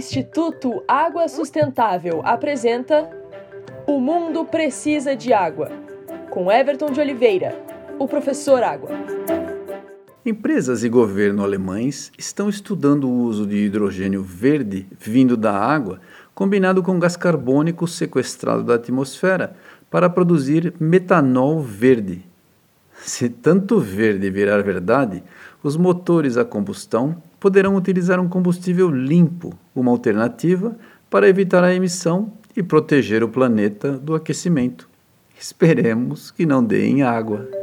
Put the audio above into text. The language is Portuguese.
Instituto Água Sustentável apresenta O Mundo Precisa de Água, com Everton de Oliveira, o professor Água. Empresas e governo alemães estão estudando o uso de hidrogênio verde vindo da água, combinado com gás carbônico sequestrado da atmosfera, para produzir metanol verde. Se tanto verde virar verdade, os motores a combustão poderão utilizar um combustível limpo, uma alternativa para evitar a emissão e proteger o planeta do aquecimento. Esperemos que não dê em água.